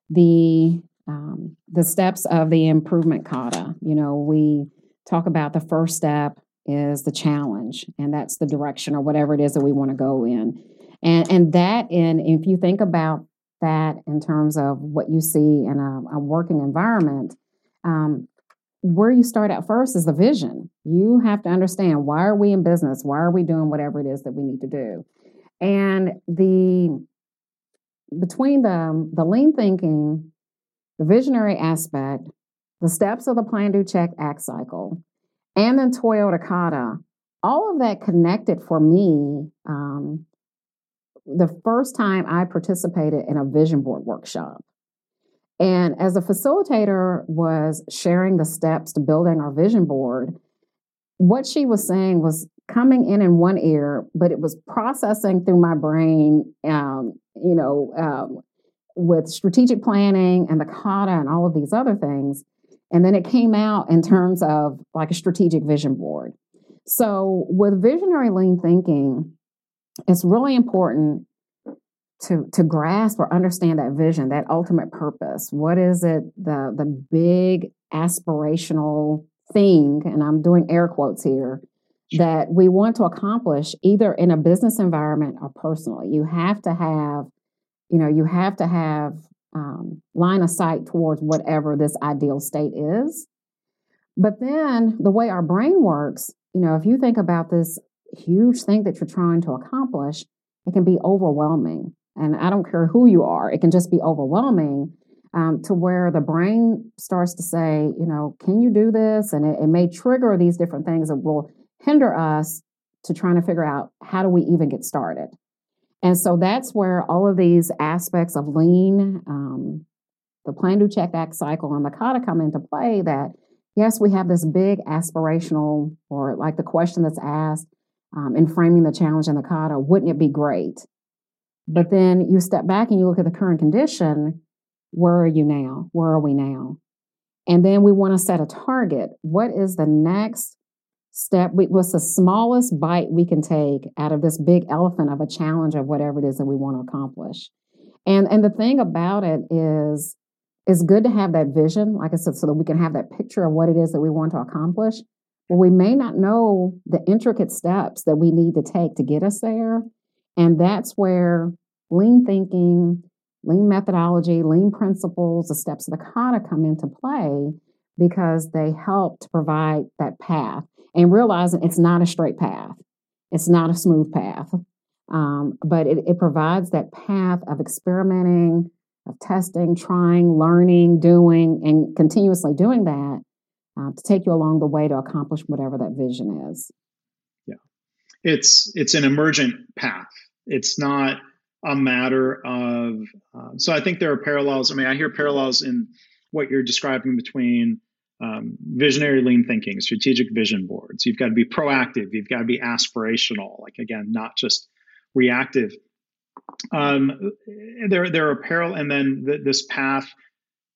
C: the um, the steps of the improvement kata, you know, we talk about the first step is the challenge, and that's the direction or whatever it is that we want to go in. And and that and if you think about that in terms of what you see in a, a working environment, um, where you start at first is the vision. You have to understand why are we in business? Why are we doing whatever it is that we need to do? And the between the the lean thinking, the visionary aspect, the steps of the plan, do, check, act cycle, and then Toyota Kata, all of that connected for me. Um, the first time I participated in a vision board workshop. And as a facilitator was sharing the steps to building our vision board, what she was saying was coming in in one ear, but it was processing through my brain, um, you know, um, with strategic planning and the kata and all of these other things. And then it came out in terms of like a strategic vision board. So with visionary lean thinking, it's really important to to grasp or understand that vision, that ultimate purpose. What is it, the the big aspirational thing, and I'm doing air quotes here, that we want to accomplish either in a business environment or personally. You have to have, you know, you have to have um, line of sight towards whatever this ideal state is. But then the way our brain works, you know, if you think about this huge thing that you're trying to accomplish, it can be overwhelming. And I don't care who you are, it can just be overwhelming um, to where the brain starts to say, you know, can you do this? And it, it may trigger these different things that will hinder us to trying to figure out how do we even get started. And so that's where all of these aspects of lean, um, the plan, do, check, act cycle, and the kata come into play. That yes, we have this big aspirational, or like the question that's asked um, in framing the challenge in the kata, wouldn't it be great? But then you step back and you look at the current condition. Where are you now? Where are we now? And then we want to set a target. What is the next step what's the smallest bite we can take out of this big elephant of a challenge of whatever it is that we want to accomplish? And and the thing about it is it's good to have that vision like i said so that we can have that picture of what it is that we want to accomplish. But we may not know the intricate steps that we need to take to get us there. And that's where lean thinking lean methodology lean principles the steps of the kata come into play because they help to provide that path and realizing it's not a straight path, it's not a smooth path, um, but it, it provides that path of experimenting, of testing, trying, learning, doing, and continuously doing that uh, to take you along the way to accomplish whatever that vision is.
B: Yeah, it's it's an emergent path. It's not a matter of. Uh, so I think there are parallels. I mean, I hear parallels in what you're describing between um, visionary lean thinking, strategic vision boards. You've got to be proactive. You've got to be aspirational. Like again, not just reactive. um, there there are parallel, and then the, this path.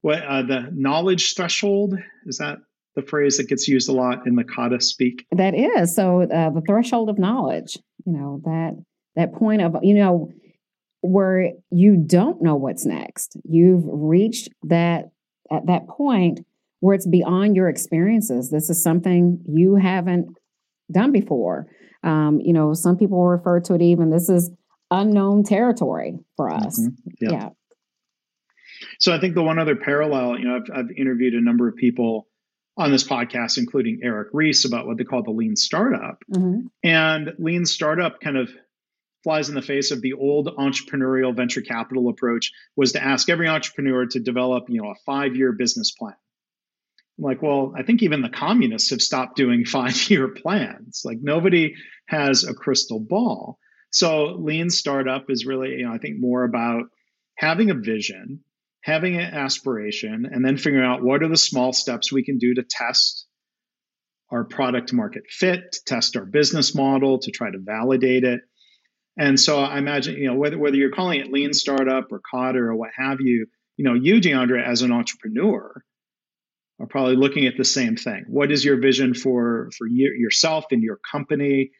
B: What uh, the knowledge threshold is that the phrase that gets used a lot in the kata speak?
C: That is so uh, the threshold of knowledge. You know that that point of you know where you don't know what's next. You've reached that at that point where it's beyond your experiences. This is something you haven't done before. Um, you know, some people refer to it even this is unknown territory for us. Mm-hmm. Yeah. yeah.
B: So I think the one other parallel, you know, I've, I've interviewed a number of people on this podcast, including Eric Ries, about what they call the lean startup. Mm-hmm. And lean startup kind of flies in the face of the old entrepreneurial venture capital approach was to ask every entrepreneur to develop, you know, a five-year business plan. I'm like, well, I think even the communists have stopped doing five-year plans. Like nobody has a crystal ball. So lean startup is really, you know, I think more about having a vision, having an aspiration, and then figuring out what are the small steps we can do to test our product market fit, to test our business model, to try to validate it. And so I imagine, you know, whether whether you're calling it lean startup or kata or what have you, you know, you, Deandra, as an entrepreneur, are probably looking at the same thing. What is your vision for for you, yourself and your company?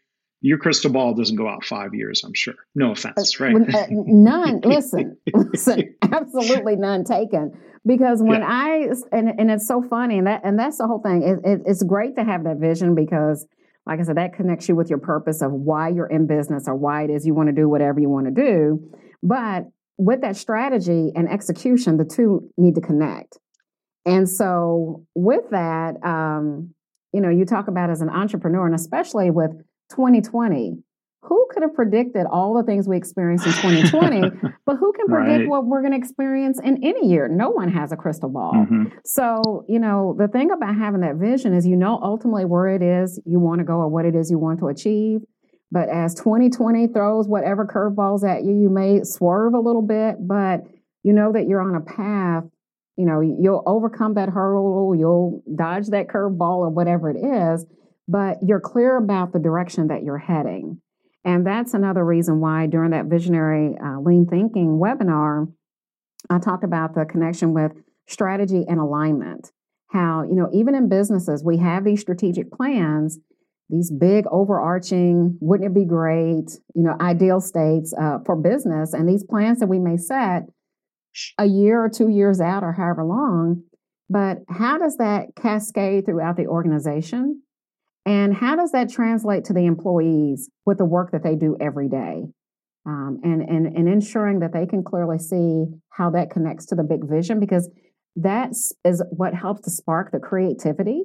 B: your crystal ball doesn't go out five years, I'm sure. No offense, right?
C: Uh, none. listen, listen, absolutely none taken. Because when yeah. I and and it's so funny, and that and that's the whole thing. It, it, it's great to have that vision because, like I said, that connects you with your purpose of why you're in business or why it is you want to do whatever you want to do. But with that strategy and execution, the two need to connect. And so, with that, um, you know, you talk about as an entrepreneur, and especially with 2020. Who could have predicted all the things we experienced in 2020? but who can predict right. what we're going to experience in any year? No one has a crystal ball. Mm-hmm. So, you know, the thing about having that vision is you know ultimately where it is you want to go or what it is you want to achieve. But as 2020 throws whatever curveballs at you, you may swerve a little bit, but you know that you're on a path. You know, you'll overcome that hurdle, you'll dodge that curveball or whatever it is but you're clear about the direction that you're heading. And that's another reason why during that visionary uh, lean thinking webinar, I talked about the connection with strategy and alignment. How, you know, even in businesses, we have these strategic plans, these big overarching, wouldn't it be great, you know, ideal states uh, for business. And these plans that we may set a year or two years out or however long. But how does that cascade throughout the organization? And how does that translate to the employees with the work that they do every day? Um, and, and, and ensuring that they can clearly see how that connects to the big vision, because that is what helps to spark the creativity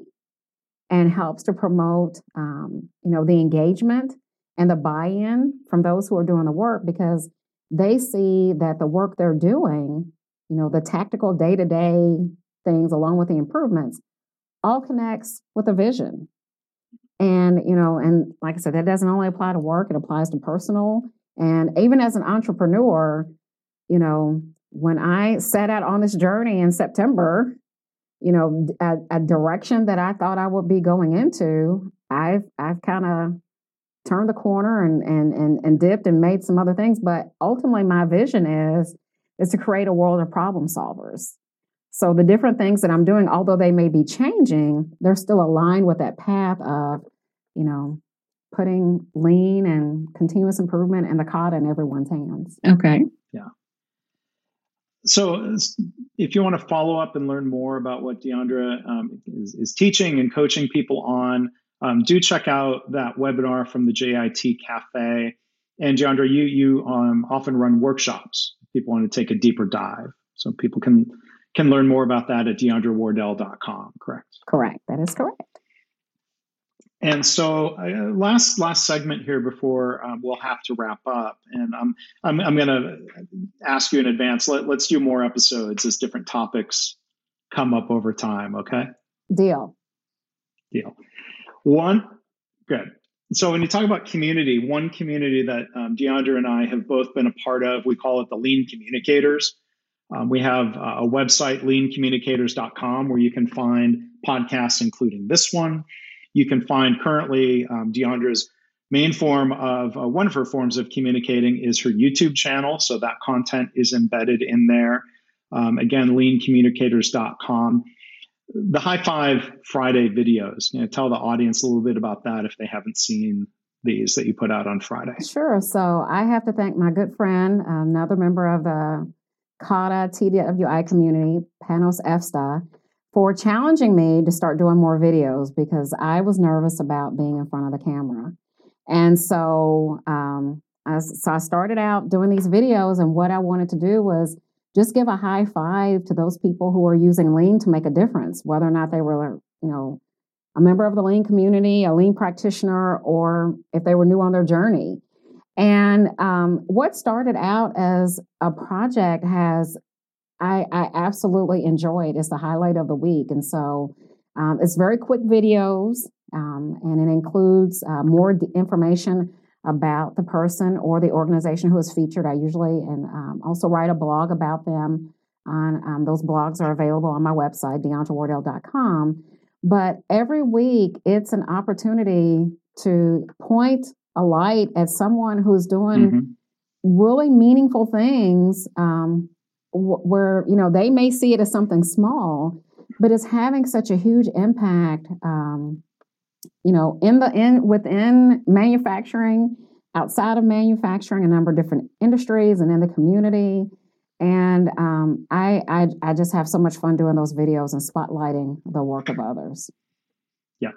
C: and helps to promote, um, you know, the engagement and the buy-in from those who are doing the work, because they see that the work they're doing, you know, the tactical day-to-day things along with the improvements, all connects with a vision and, you know, and like I said, that doesn't only apply to work, it applies to personal. And even as an entrepreneur, you know, when I set out on this journey in September, you know, a, a direction that I thought I would be going into, I've I've kind of turned the corner and, and and and dipped and made some other things. But ultimately, my vision is is to create a world of problem solvers. So the different things that I'm doing, although they may be changing, they're still aligned with that path of, you know, putting lean and continuous improvement and the kata in everyone's hands.
D: Okay.
B: Yeah. So if you want to follow up and learn more about what Deandra um, is, is, teaching and coaching people on, um, do check out that webinar from the JIT Cafe. And Deandra, you you um, often run workshops. If People want to take a deeper dive, so people can can learn more about that at deandrawardell.com, correct?
C: Correct. That is correct.
B: And so, uh, last last segment here before um, we'll have to wrap up, and I'm I'm, I'm going to ask you in advance. Let, let's do more episodes as different topics come up over time. Okay.
C: Deal.
B: Deal. One. Good. So when you talk about community, one community that um, Deandra and I have both been a part of, we call it the Lean Communicators. Um, we have uh, a website, leancommunicators.com, where you can find podcasts, including this one. You can find currently um, Deandra's main form of uh, one of her forms of communicating is her YouTube channel. So that content is embedded in there. Um, again, leancommunicators.com. The High Five Friday videos, you know, tell the audience a little bit about that if they haven't seen these that you put out on Friday.
C: Sure. So I have to thank my good friend, another member of the Kata TWI community, Panos Efsta, for challenging me to start doing more videos because I was nervous about being in front of the camera. And so, um, I, so I started out doing these videos, and what I wanted to do was just give a high five to those people who are using lean to make a difference, whether or not they were, you know, a member of the lean community, a lean practitioner, or if they were new on their journey. And um, what started out as a project has, I, I absolutely enjoyed. It's the highlight of the week. And so um, it's very quick videos, um, and it includes uh, more d- information about the person or the organization who is featured. I usually and um, also write a blog about them. On um, those blogs are available on my website, deandrawardell.com. But every week, it's an opportunity to point a light at someone who's doing mm-hmm. really meaningful things um, wh- where you know they may see it as something small but it's having such a huge impact um, you know in the in within manufacturing outside of manufacturing a number of different industries and in the community. And um, I, I i just have so much fun doing those videos and spotlighting the work of others.
B: Yeah.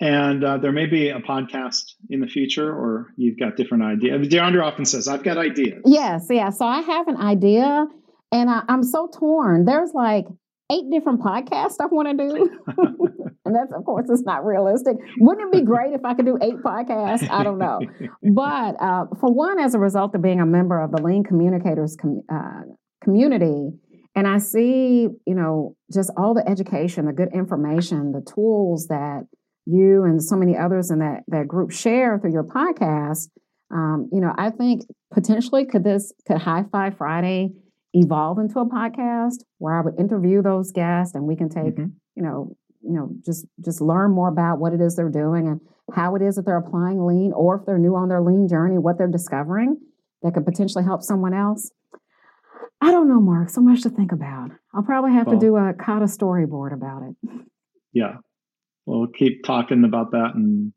B: And uh, there may be a podcast in the future or you've got different ideas deandra often says i've got ideas.
C: Yes yeah. So i have an idea and I, i'm so torn. There's like eight different podcasts I want to do. and that's, of course, it's not realistic. Wouldn't it be great if I could do eight podcasts? I don't know. But uh, for one, as a result of being a member of the Lean Communicators com- uh, community, and I see, you know, just all the education, the good information, the tools that you and so many others in that, that group share through your podcast. Um, you know, I think potentially could this could High Five Friday evolve into a podcast where I would interview those guests and we can take, mm-hmm. you know, you know, just just learn more about what it is they're doing and how it is that they're applying lean or if they're new on their lean journey, what they're discovering that could potentially help someone else. I don't know, Mark, so much to think about. I'll probably have well, to do a Kata storyboard about it.
B: Yeah. We'll keep talking about that and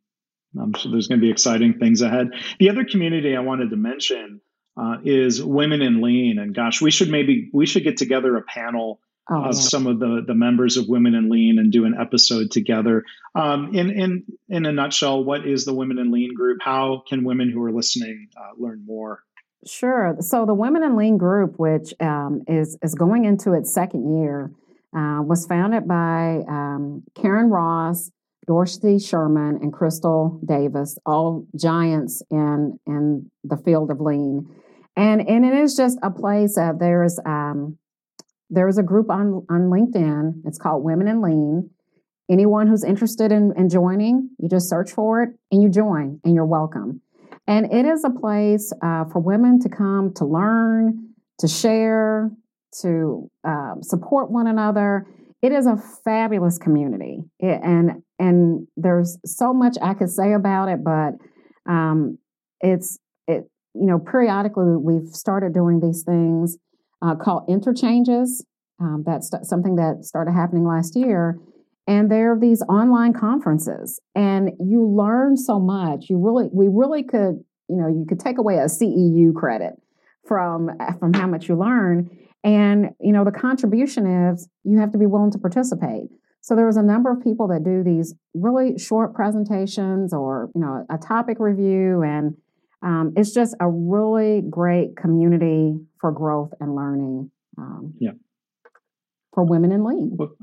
B: I'm sure there's going to be exciting things ahead. The other community I wanted to mention uh, is women in lean. And gosh we should maybe we should get together a panel oh, of yeah. some of the the members of women in lean and do an episode together. Um, in in in a nutshell what is the women in lean group? How can women who are listening uh, learn more?
C: Sure. So the women in lean group which um, is is going into its second year uh, was founded by um, Karyn Ross Dorothy Sherman and Crystal Davis, all giants in in the field of lean and and it is just a place. Uh, there's um, there's a group on on LinkedIn. It's called Women in Lean. Anyone who's interested in, in joining, you just search for it and you join, and you're welcome. And it is a place uh, for women to come to learn, to share, to uh, support one another. It is a fabulous community, it, and and there's so much I could say about it, but um, it's it you know, periodically we've started doing these things uh, called interchanges. Um, that's something that started happening last year. And there are these online conferences, and you learn so much. You really, we really could, you know, you could take away a CEU credit from from how much you learn. And you know, the contribution is you have to be willing to participate. So there was a number of people that do these really short presentations or you know a topic review and um, it's just a really great community for growth and learning. Um,
B: yeah.
C: For women in lean.
B: Well,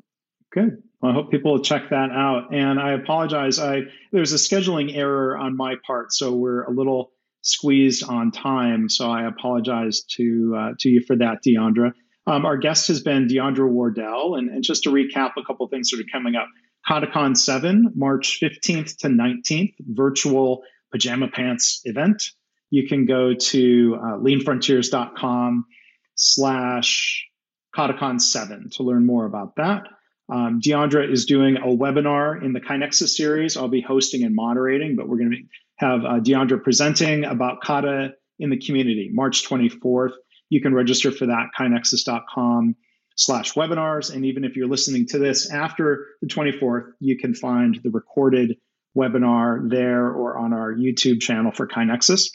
B: good. Well, I hope people will check that out. And I apologize. I there's a scheduling error on my part, so we're a little squeezed on time. So I apologize to uh, to you for that, Deandra. Um, our guest has been Deandra Wardell, and, and just to recap a couple things that are coming up. KataCon 7, March 15th to 19th, virtual pajama pants event, you can go to uh, leanfrontiers.com slash KataCon 7 to learn more about that. Um, Deandra is doing a webinar in the KaiNexus series. I'll be hosting and moderating, but we're going to have uh, Deandra presenting about Kata in the community March 24th. You can register for that, kainexus.com slash webinars. And even if you're listening to this after the 24th, you can find the recorded webinar there or on our YouTube channel for KaiNexus.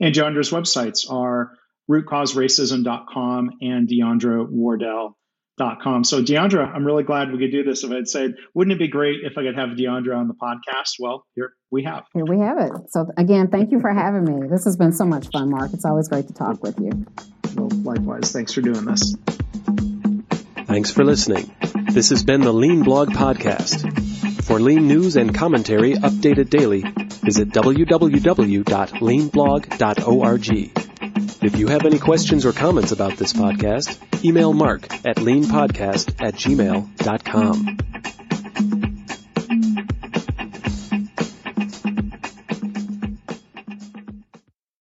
B: And Deandra's websites are rootcauseracism.com and deandrawardell.com. So Deandra, I'm really glad we could do this. If I'd said, wouldn't it be great if I could have Deandra on the podcast? Well, here we have.
C: Here we have it. So again, thank you for having me. This has been so much fun, Mark. It's always great to talk with you.
B: Well, likewise. Thanks for doing this.
A: Thanks for listening. This has been the Lean Blog Podcast. For lean news and commentary updated daily, visit www.leanblog.org. If you have any questions or comments about this podcast, email mark at leanpodcast at gmail.com.